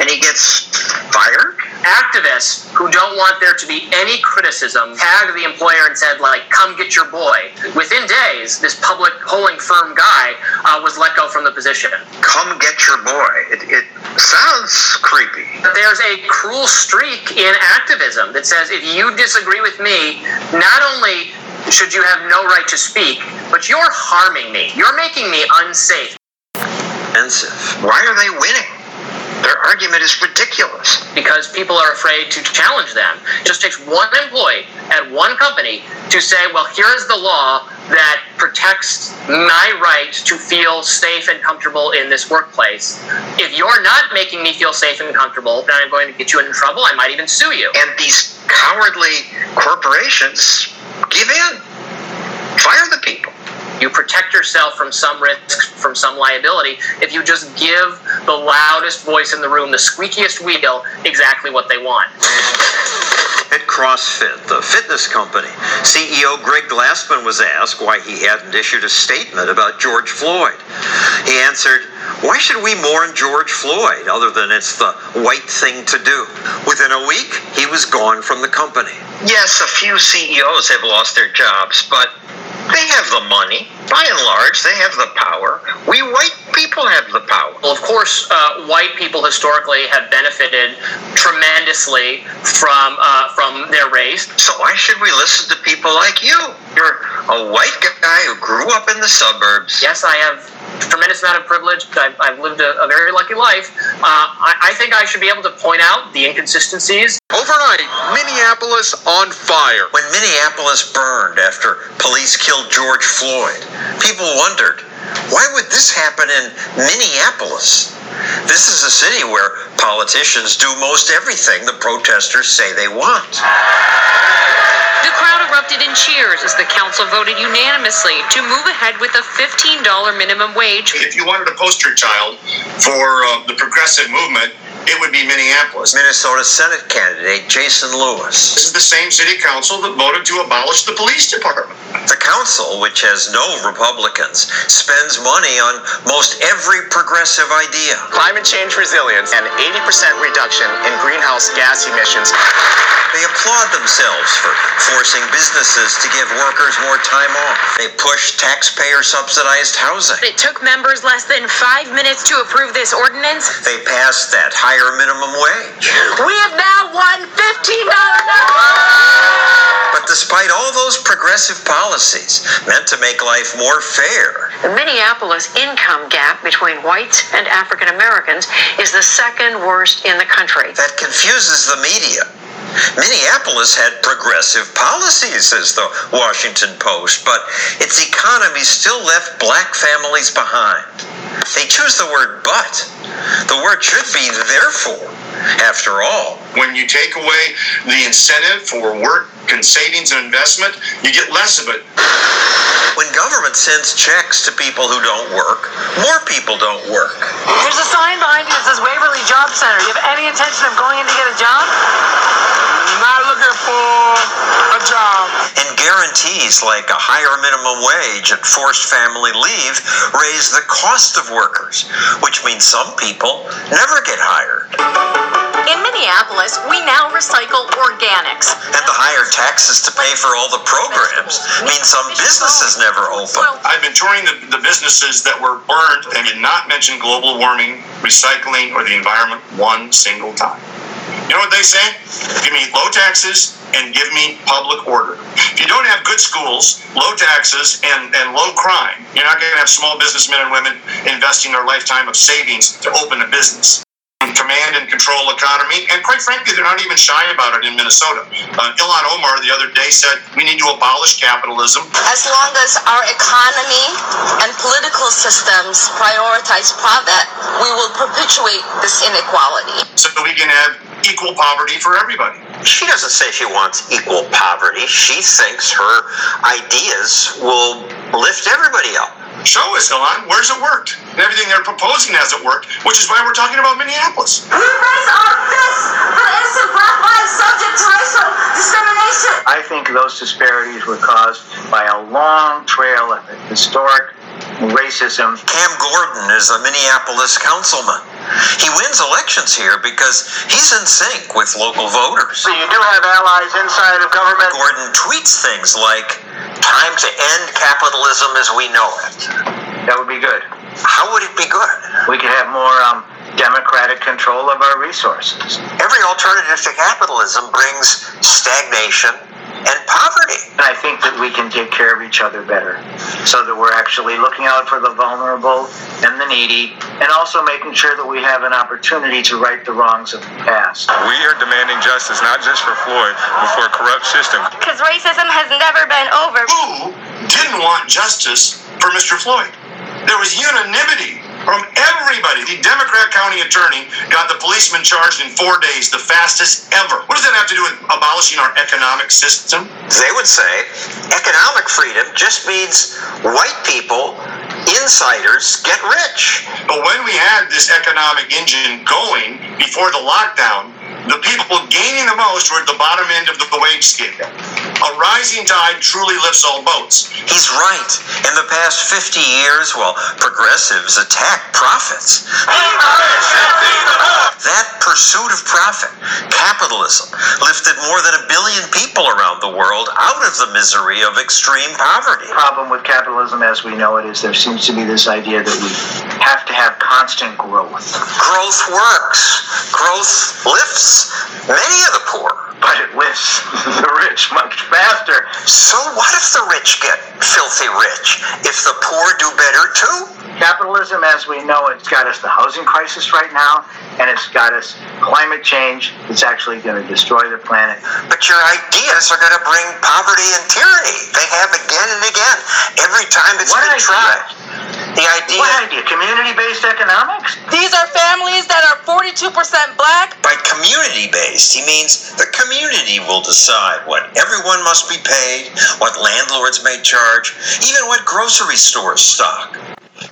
and he gets fired. Activists who don't want there to be any criticism tagged the employer and said, like, come get your boy. Within days, this public polling firm guy uh, was let go from the position. Come get your boy. It, it sounds creepy. But There's a cruel streak in activism that says if you disagree with me, not only should you have no right to speak, but you're harming me. You're making me unsafe expensive. Why are they winning? Their argument is ridiculous. Because people are afraid to challenge them. It just takes one employee at one company to say, well, here is the law that protects my right to feel safe and comfortable in this workplace. If you're not making me feel safe and comfortable, then I'm going to get you in trouble. I might even sue you. And these cowardly corporations give in. Fire the people. You protect yourself from some risk, from some liability, if you just give the loudest voice in the room, the squeakiest wheel, exactly what they want. At CrossFit, the fitness company, CEO Greg Glassman was asked why he hadn't issued a statement about George Floyd. He answered, Why should we mourn George Floyd other than it's the white thing to do? Within a week, he was gone from the company. Yes, a few CEOs have lost their jobs, but They have the money. By and large, they have the power. We white people have the power. Well, of course, uh, white people historically have benefited tremendously from uh, from their race. So why should we listen to people like you? You're a white guy who grew up in the suburbs. Yes, I have a tremendous amount of privilege. I've, I've lived a, a very lucky life. Uh, I, I think I should be able to point out the inconsistencies. Overnight, Minneapolis on fire. When Minneapolis burned after police killed George Floyd, people wondered, why would this happen in Minneapolis? This is a city where politicians do most everything the protesters say they want. The crowd erupted in cheers as the council voted unanimously to move ahead with a $15 minimum wage. If you wanted a poster child for uh, the progressive movement, it would be Minneapolis. Minnesota Senate candidate Jason Lewis. This is the same city council that voted to abolish the police department. The council, which has no Republicans, spends money on most every progressive idea. Climate change resilience and 80% reduction in greenhouse gas emissions. They applaud themselves for forcing businesses to give workers more time off. They push taxpayer subsidized housing. It took members less than five minutes to approve this ordinance. They passed that higher minimum wage. We have now won $15 But despite all those progressive policies meant to make life more fair, The Minneapolis income gap between whites and African Americans is the second worst in the country. that confuses the media. Minneapolis had progressive policies, says the Washington Post, but its economy still left black families behind. They choose the word but. The word should be therefore. After all, When you take away the incentive for work and savings and investment, you get less of it. when government sends checks to people who don't work, more people don't work. There's a sign behind you that says Waverly Job Center. You have any intention of going in to get a job? Not looking for a job. And guarantees like a higher minimum wage and forced family leave raise the cost of workers, which means some people never get hired. In Minneapolis, we now recycle organics. And the higher taxes to pay for all the programs mean some businesses never open. I've been touring the, the businesses that were burned and did not mention global warming, recycling, or the environment one single time. You know what they say? Give me low taxes and give me public order. If you don't have good schools, low taxes, and, and low crime, you're not going to have small businessmen and women investing their lifetime of savings to open a business. Command and control economy, and quite frankly, they're not even shy about it in Minnesota. Uh, Ilhan Omar the other day said we need to abolish capitalism. As long as our economy and political systems prioritize profit, we will perpetuate this inequality. so we can have equal poverty for everybody. She doesn't say she wants equal poverty. She thinks her ideas will lift everybody up. Show us, Ilhan, where's it worked? And everything they're proposing hasn't worked, which is why we're talking about Minneapolis. We raise our fists for innocent black lives subject to racial discrimination. I think those disparities were caused by a long trail of historic racism. Cam Gordon is a Minneapolis councilman. He wins elections here because he's in sync with local voters. So you do have allies inside of government. Gordon tweets things like, time to end capitalism as we know it. That would be good. How would it be good? We could have more um, democratic control of our resources. Every alternative to capitalism brings stagnation and poverty. And I think that we can take care of each other better so that we're actually looking out for the vulnerable and the needy and also making sure that we have an opportunity to right the wrongs of the past. We are demanding justice, not just for Floyd, but for a corrupt system. Because racism has never been over. Who didn't want justice for Mr. Floyd? There was unanimity from everybody. The Democrat county attorney got the policeman charged in four days, the fastest ever. What does that have to do with abolishing our economic system? They would say economic freedom just means white people, insiders, get rich. But when we had this economic engine going before the lockdown, The people gaining the most were at the bottom end of the wage scale. A rising tide truly lifts all boats. He's right. In the past 50 years, well, progressives attack profits. That pursuit of profit, capitalism, lifted more than a billion people around the world out of the misery of extreme poverty. The problem with capitalism as we know it is there seems to be this idea that we have to have constant growth. Growth works. Growth lifts many of the poor. But it lifts the rich much faster. So what if the rich get filthy rich? If the poor do better too? Capitalism as we know it's got us the housing crisis right now, and it's got us climate change. It's actually going to destroy the planet. But your ideas are going to bring poverty and tyranny. They have again and again. Every time it's What been idea? tried. The idea What idea? Community-based economics? These are families that are 42% black. by community based, he means the community will decide what everyone must be paid, what landlords may charge, even what grocery stores stock.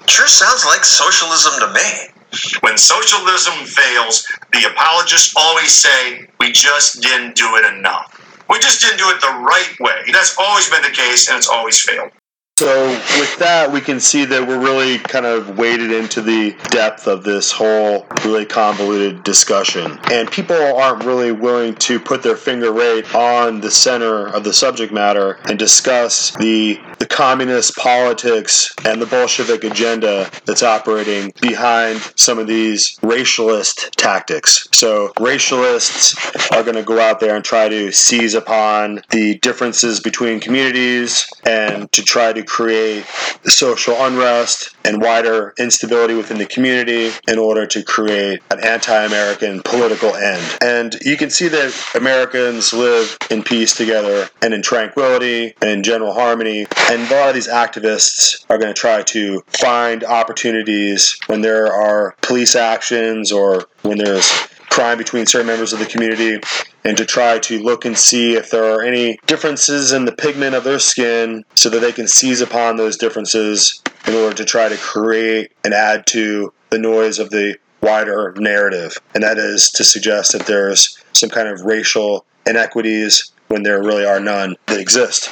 Sure sounds like socialism to me. When socialism fails, the apologists always say, we just didn't do it enough. We just didn't do it the right way. That's always been the case, and it's always failed. So with that, we can see that we're really kind of waded into the depth of this whole really convoluted discussion, and people aren't really willing to put their finger right on the center of the subject matter and discuss the the communist politics and the Bolshevik agenda that's operating behind some of these racialist tactics. So racialists are going to go out there and try to seize upon the differences between communities and to try to create social unrest and wider instability within the community in order to create an anti-American political end. And you can see that Americans live in peace together and in tranquility and in general harmony. And a lot of these activists are going to try to find opportunities when there are police actions or when there's crime between certain members of the community and to try to look and see if there are any differences in the pigment of their skin so that they can seize upon those differences in order to try to create and add to the noise of the wider narrative. And that is to suggest that there's some kind of racial inequities when there really are none that exist.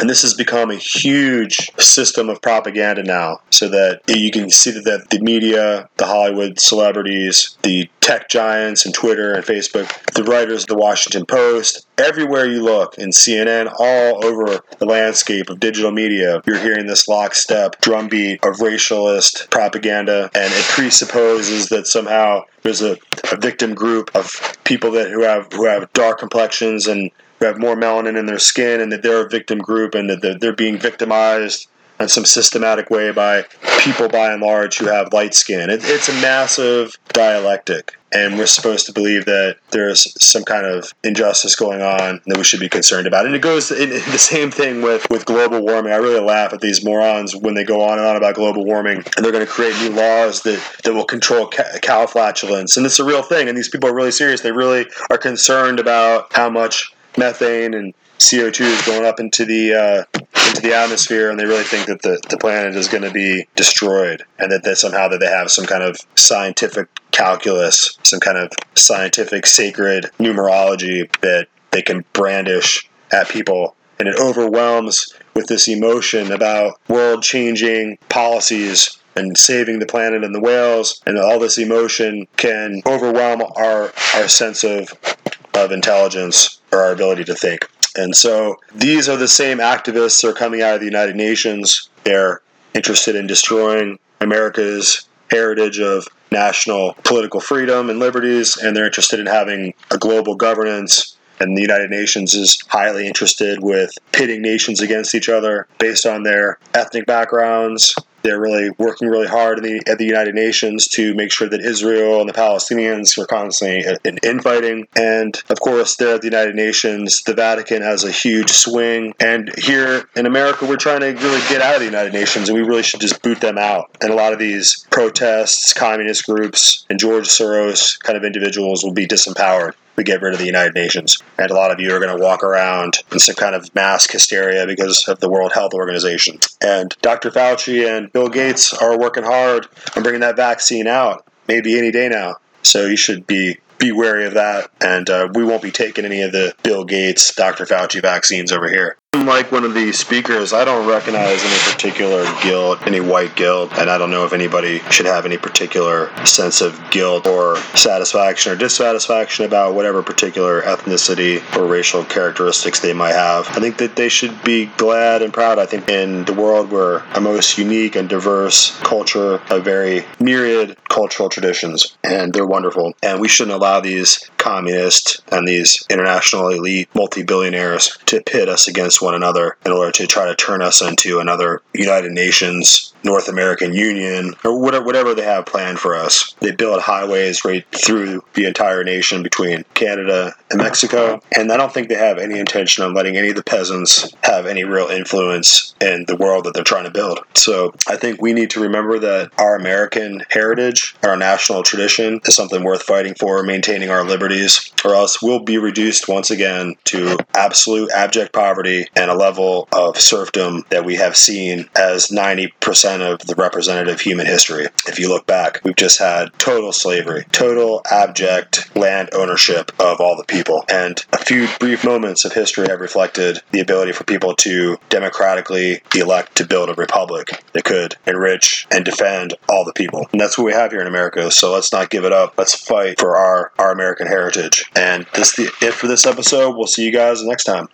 And this has become a huge system of propaganda now, so that you can see that the, media, the Hollywood celebrities, the tech giants and Twitter and Facebook, the writers of the Washington Post, everywhere you look, in CNN, all over the landscape of digital media, you're hearing this lockstep drumbeat of racialist propaganda, and it presupposes that somehow there's a, a victim group of people that who have who have dark complexions and who have more melanin in their skin, and that they're a victim group, and that they're, being victimized in some systematic way by people by and large who have light skin. It, it's a massive dialectic, and we're supposed to believe that there's some kind of injustice going on that we should be concerned about. And it goes in the same thing with, with global warming. I really laugh at these morons when they go on and on about global warming, and they're going to create new laws that, that will control ca- cow flatulence. And it's a real thing, and these people are really serious. They really are concerned about how much methane and CO2 is going up into the uh, into the atmosphere, and they really think that the, the planet is going to be destroyed, and that, that somehow that they have some kind of scientific calculus, some kind of scientific sacred numerology that they can brandish at people, and it overwhelms with this emotion about world-changing policies and saving the planet and the whales, and all this emotion can overwhelm our our sense of of intelligence or our ability to think. And so these are the same activists that are coming out of the United Nations. They're interested in destroying America's heritage of national political freedom and liberties, and they're interested in having a global governance. And the United Nations is highly interested with pitting nations against each other based on their ethnic backgrounds. They're really working really hard in the, at the United Nations to make sure that Israel and the Palestinians are constantly in infighting. And of course, there at the United Nations, the Vatican has a huge swing. And here in America, we're trying to really get out of the United Nations, and we really should just boot them out. And a lot of these protests, communist groups, and George Soros kind of individuals will be disempowered we get rid of the United Nations. And a lot of you are going to walk around in some kind of mass hysteria because of the World Health Organization. And Dr. Fauci and Bill Gates are working hard on bringing that vaccine out, maybe any day now. So you should be be wary of that. And uh, we won't be taking any of the Bill Gates, Dr. Fauci vaccines over here. Like one of the speakers, I don't recognize any particular guilt, any white guilt, and I don't know if anybody should have any particular sense of guilt or satisfaction or dissatisfaction about whatever particular ethnicity or racial characteristics they might have. I think that they should be glad and proud. I think in the world we're a most unique and diverse culture, a very myriad cultural traditions, and they're wonderful. And we shouldn't allow these communists and these international elite multi-billionaires to pit us against one another in order to try to turn us into another United Nations, North American Union, or whatever, whatever they have planned for us. They build highways right through the entire nation between Canada and Mexico, and I don't think they have any intention of letting any of the peasants have any real influence in the world that they're trying to build. So I think we need to remember that our American heritage, our national tradition, is something worth fighting for, maintaining our liberties, or else we'll be reduced once again to absolute abject poverty and a level of serfdom that we have seen as 90% of the representative human history. If you look back, we've just had total slavery, total abject land ownership of all the people. And a few brief moments of history have reflected the ability for people to democratically elect to build a republic that could enrich and defend all the people. And that's what we have here in America. So let's not give it up. Let's fight for our, our American heritage. And this is the, it for this episode. We'll see you guys next time.